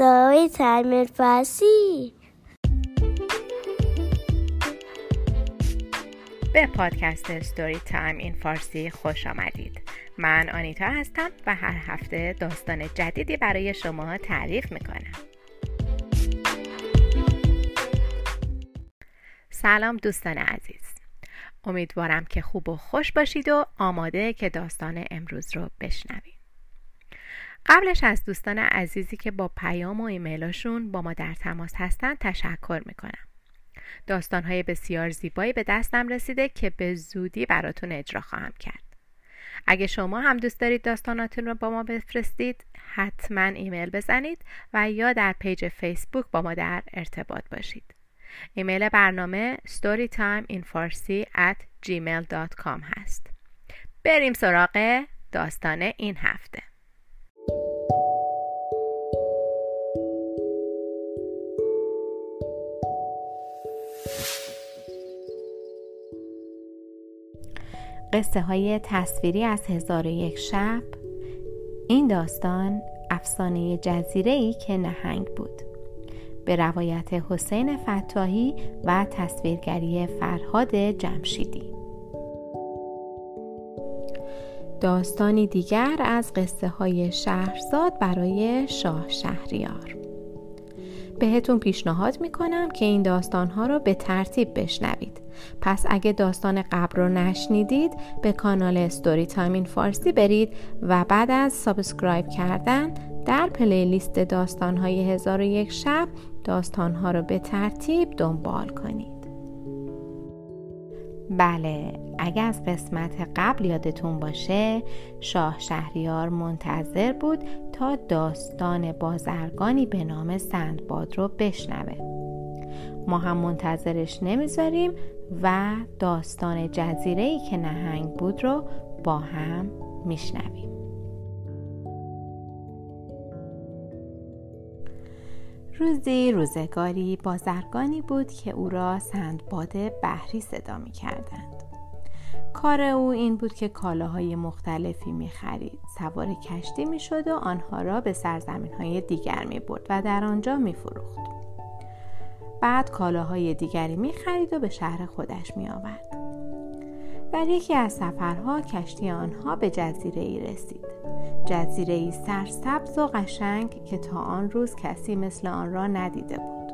Story Time فارسی به پادکست ستوری تایم این فارسی خوش آمدید. من آنیتا هستم و هر هفته داستان جدیدی برای شما تعریف می‌کنم. سلام دوستان عزیز. امیدوارم که خوب و خوش باشید و آماده که داستان امروز رو بشنوید. قبلش از دوستان عزیزی که با پیام و ایمیلاشون با ما در تماس هستن تشکر می‌کنم. داستانهای بسیار زیبایی به دستم رسیده که به زودی براتون اجرا خواهم کرد. اگه شما هم دوست دارید داستاناتون رو با ما بفرستید حتما ایمیل بزنید و یا در page فیسبوک با ما در ارتباط باشید. ایمیل برنامه storytimeinfarsi at gmail.com هست. بریم سراغ داستان این هفته. قصه های تصویری از هزار و یک شب. این داستان افسانه جزیره ای که نهنگ بود. به روایت حسین فتاحی و تصویرگری فرهاد جمشیدی. داستانی دیگر از قصه های شهرزاد برای شاه شهریار. بهتون پیشنهاد می‌کنم که این داستانها رو به ترتیب بشنوید. پس اگه داستان قبل رو نشنیدید به کانال Story Time in Farsi برید و بعد از subscribe کردن در playlist داستانهای هزار و یک شب داستانها رو به ترتیب دنبال کنید. بله اگه از قسمت قبل یادتون باشه شاه شهریار منتظر بود تا داستان بازرگانی به نام سندباد رو بشنوه. ما هم منتظرش نمی‌ذاریم و داستان جزیره ای که نهنگ بود رو با هم میشنویم روزی روزگاری بازرگانی بود که او را سندباد بحری صدا می کردند. کار او این بود که کالاهای مختلفی می خرید. سوار کشتی می شد و آنها را به سرزمین های دیگر می برد و در آنجا می فروخت. بعد کالاهای دیگری می خرید و به شهر خودش می آورد. در یکی از سفرها کشتی آنها به جزیره ای رسید. جزیره ای سرسبز و قشنگ که تا آن روز کسی مثل آن را ندیده بود.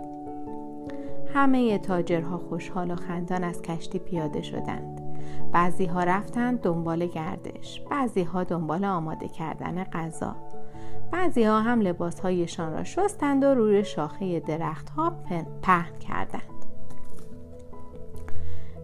همه تاجرها خوشحال و خندان از کشتی پیاده شدند. بعضی ها رفتند دنبال گردش، بعضی ها دنبال آماده کردن غذا. بعضی ها هم لباس هایشان را شستند و روی شاخه درخت ها پهن کردند.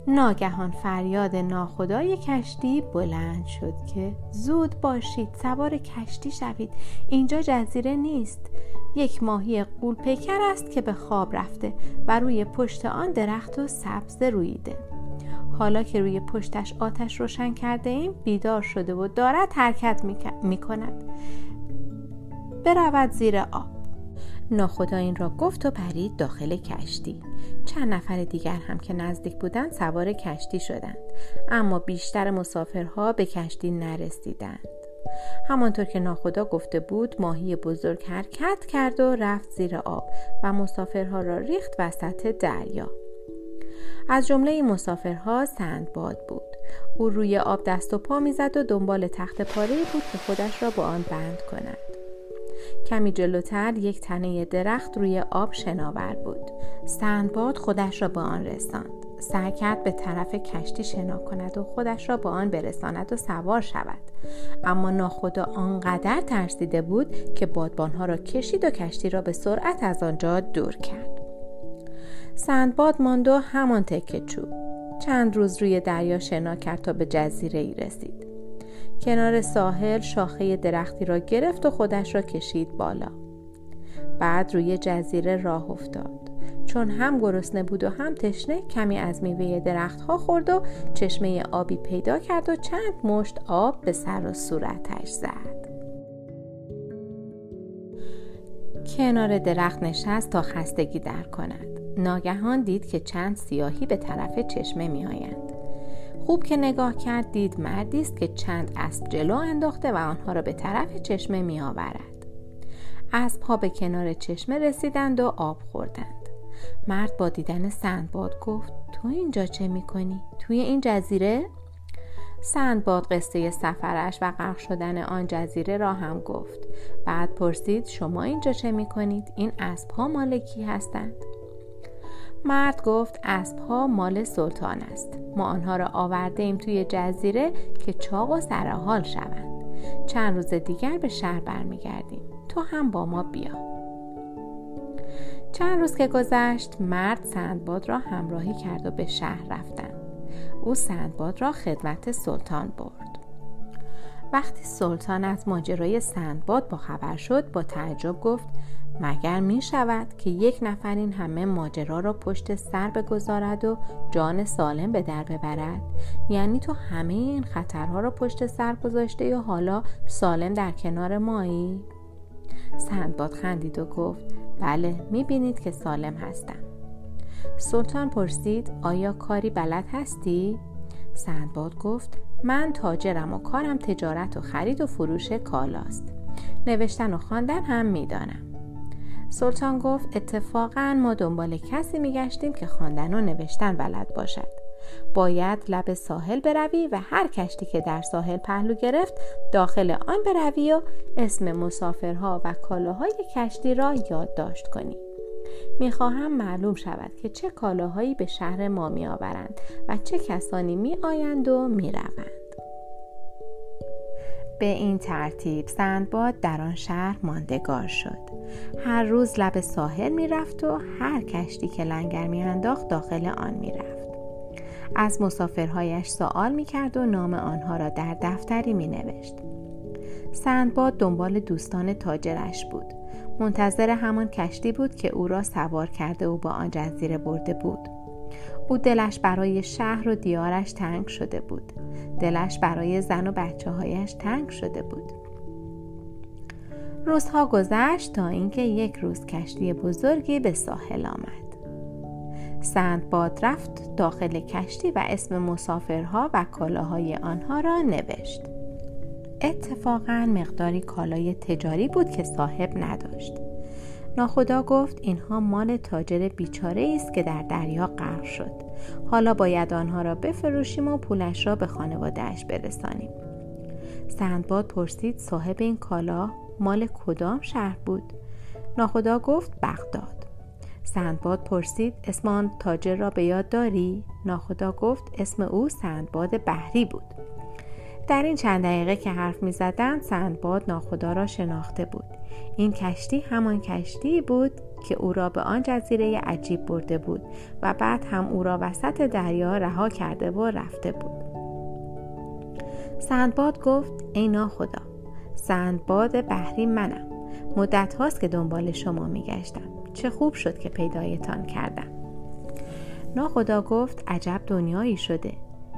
ناگهان فریاد ناخدای کشتی بلند شد که زود باشید سوار کشتی شوید. اینجا جزیره نیست. یک ماهی قول پیکر است که به خواب رفته و روی پشت آن درخت و سبز رویده حالا که روی پشتش آتش روشن کرده ایم بیدار شده و دارد حرکت می کند برود زیر آب. ناخدا این را گفت و پرید داخل کشتی. چند نفر دیگر هم که نزدیک بودند سوار کشتی شدند. اما بیشتر مسافرها به کشتی نرسیدند. همانطور که ناخدا گفته بود ماهی بزرگ حرکت کرد و رفت زیر آب و مسافرها را ریخت وسط دریا. از جمله مسافرها سندباد بود. او روی آب دست و پا می‌زد و دنبال تخت پاره بود که خودش را با آن بند کند. کمی جلوتر یک تنه درخت روی آب شناور بود. سندباد خودش را به آن رساند. سعی کرد به طرف کشتی شنا کند و خودش را به آن برساند و سوار شود. اما ناخدا آنقدر ترسیده بود که بادبانها را کشید و کشتی را به سرعت از آنجا دور کرد. سندباد ماند و همان تکه چوب. چند روز روی دریا شنا کرد تا به جزیره ای رسید. کنار ساحل شاخه درختی را گرفت و خودش را کشید بالا. بعد روی جزیره راه افتاد. چون هم گرسنه بود و هم تشنه کمی از میوه درختها خورد و چشمه آبی پیدا کرد و چند مشت آب به سر و صورتش زد. کنار درخت نشست تا خستگی در کند. ناگهان دید که چند سیاهی به طرف چشمه می آیند. خوب که نگاه کرد دید مردی است که چند اسب جلو انداخته و آنها را به طرف چشمه می آورد. اسبها به کنار چشمه رسیدند و آب خوردند مرد با دیدن سندباد گفت تو اینجا چه می‌کنی؟ توی این جزیره؟ سندباد قصه سفرش و غرق شدن آن جزیره را هم گفت بعد پرسید شما اینجا چه می‌کنید؟ این اسبها مال کی هستند؟ مرد گفت اسبها مال سلطان است. ما آنها را آورده ایم توی جزیره که چاق و سرحال شوند. چند روز دیگر به شهر برمیگردیم. تو هم با ما بیا. چند روز که گذشت مرد سندباد را همراهی کرد و به شهر رفتند. او سندباد را خدمت سلطان برد. وقتی سلطان از ماجرای سندباد با خبر شد با تعجب گفت مگر می شود که یک نفر این همه ماجرا را پشت سر بگذارد و جان سالم به در ببرد یعنی تو همه این خطرها را پشت سر گذاشته یا حالا سالم در کنار مایی؟ سندباد خندید و گفت بله می بینید که سالم هستم سلطان پرسید آیا کاری بلد هستی؟ سندباد گفت من تاجرم و کارم تجارت و خرید و فروش کالاست. نوشتن و خواندن هم می‌دانم. سلطان گفت اتفاقا ما دنبال کسی میگشتیم که خواندن و نوشتن بلد باشد. باید لب ساحل بروی و هر کشتی که در ساحل پهلو گرفت داخل آن بروی و اسم مسافرها و کالاهای کشتی را یادداشت کنی. می‌خواهم معلوم شود که چه کالاهایی به شهر ما میآورند و چه کسانی میآیند و می‌روند. به این ترتیب سندباد در آن شهر ماندگار شد. هر روز لب ساحل می‌رفت و هر کشتی که لنگر میانداخت داخل آن می‌رفت. از مسافرهایش سوال می‌کرد و نام آنها را در دفتری مینوشت. سندباد دنبال دوستان تاجرش بود. منتظر همان کشتی بود که او را سوار کرده و با آن جزیره برده بود. او دلش برای شهر و دیارش تنگ شده بود. دلش برای زن و بچه هایش تنگ شده بود. روزها گذشت تا اینکه یک روز کشتی بزرگی به ساحل آمد. سندباد رفت داخل کشتی و اسم مسافرها و کالاهای آنها را نوشت. اتفاقا مقداری کالای تجاری بود که صاحب نداشت. ناخدا گفت اینها مال تاجر بیچاره است که در دریا غرق شد. حالا باید آنها را بفروشیم و پولش را به خانوادهش برسانیم. سندباد پرسید صاحب این کالا مال کدام شهر بود؟ ناخدا گفت بغداد. سندباد پرسید اسم آن تاجر را به یاد داری؟ ناخدا گفت اسم او سندباد بحری بود. در این چند دقیقه که حرف می زدن سندباد ناخدا را شناخته بود. این کشتی همان کشتی بود که او را به آن جزیره عجیب برده بود و بعد هم او را وسط دریا رها کرده و رفته بود. سندباد گفت ای ناخدا سندباد بحری منم. مدت هاست که دنبال شما میگشتم. چه خوب شد که پیدایتان کردم. ناخدا گفت عجب دنیایی شده.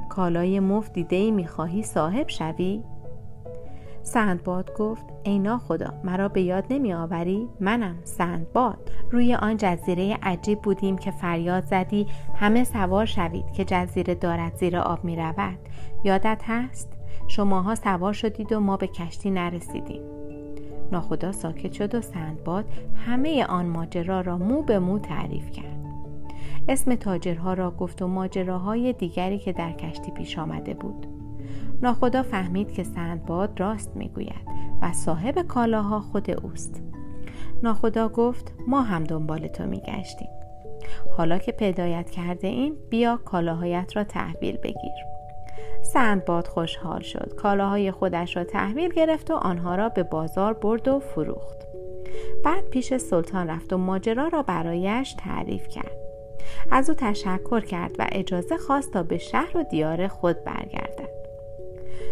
کالای مفت دیده ای می‌خواهی صاحب شوی؟ سندباد گفت ای خدا مرا به یاد نمی آوری؟ منم سندباد روی آن جزیره عجیب بودیم که فریاد زدی همه سوار شوید که جزیره دارد زیر آب می رود یادت هست؟ شماها سوار شدید و ما به کشتی نرسیدیم ناخدا ساکت شد و سندباد همه آن ماجرا را مو به مو تعریف کرد اسم تاجرها را گفت و ماجراهای دیگری که در کشتی پیش آمده بود. ناخدا فهمید که سندباد راست می‌گوید و صاحب کالاها خود اوست. ناخدا گفت ما هم دنبال تو میگشتیم. حالا که پیدایت کرده این بیا کالاهایت را تحویل بگیر. سندباد خوشحال شد. کالاهای خودش را تحویل گرفت و آنها را به بازار برد و فروخت. بعد پیش سلطان رفت و ماجرا را برایش تعریف کرد. از او تشکر کرد و اجازه خواست تا به شهر و دیار خود برگردد.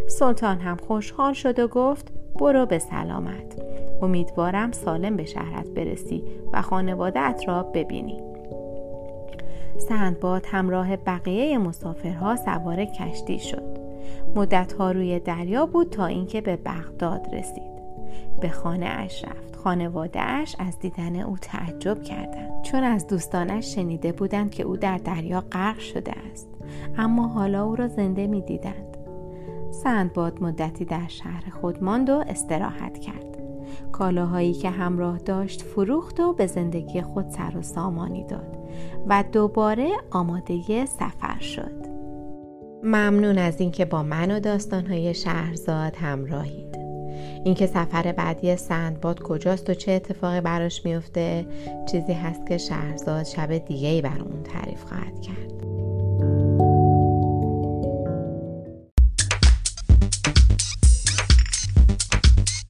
سلطان هم خوشحال شد و گفت برو به سلامت. امیدوارم سالم به شهرت برسی و خانوادت را ببینی. سندباد همراه بقیه مسافرها سوار کشتی شد. مدتها روی دریا بود تا اینکه به بغداد رسید. به خانه اش رفت. خانواده اش از دیدن او تعجب کردند چون از دوستانش شنیده بودند که او در دریا غرق شده است. اما حالا او را زنده می دیدند سندباد مدتی در شهر خود ماند و استراحت کرد. کالاهایی که همراه داشت فروخت و به زندگی خود سر و سامانی داد و دوباره آماده سفر شد. ممنون از اینکه با من و داستانهای شهرزاد همراهید. اینکه سفر بعدی سندباد کجاست و چه اتفاقی براش میفته چیزی هست که شهرزاد شب دیگه ای برامون تعریف خواهد کرد.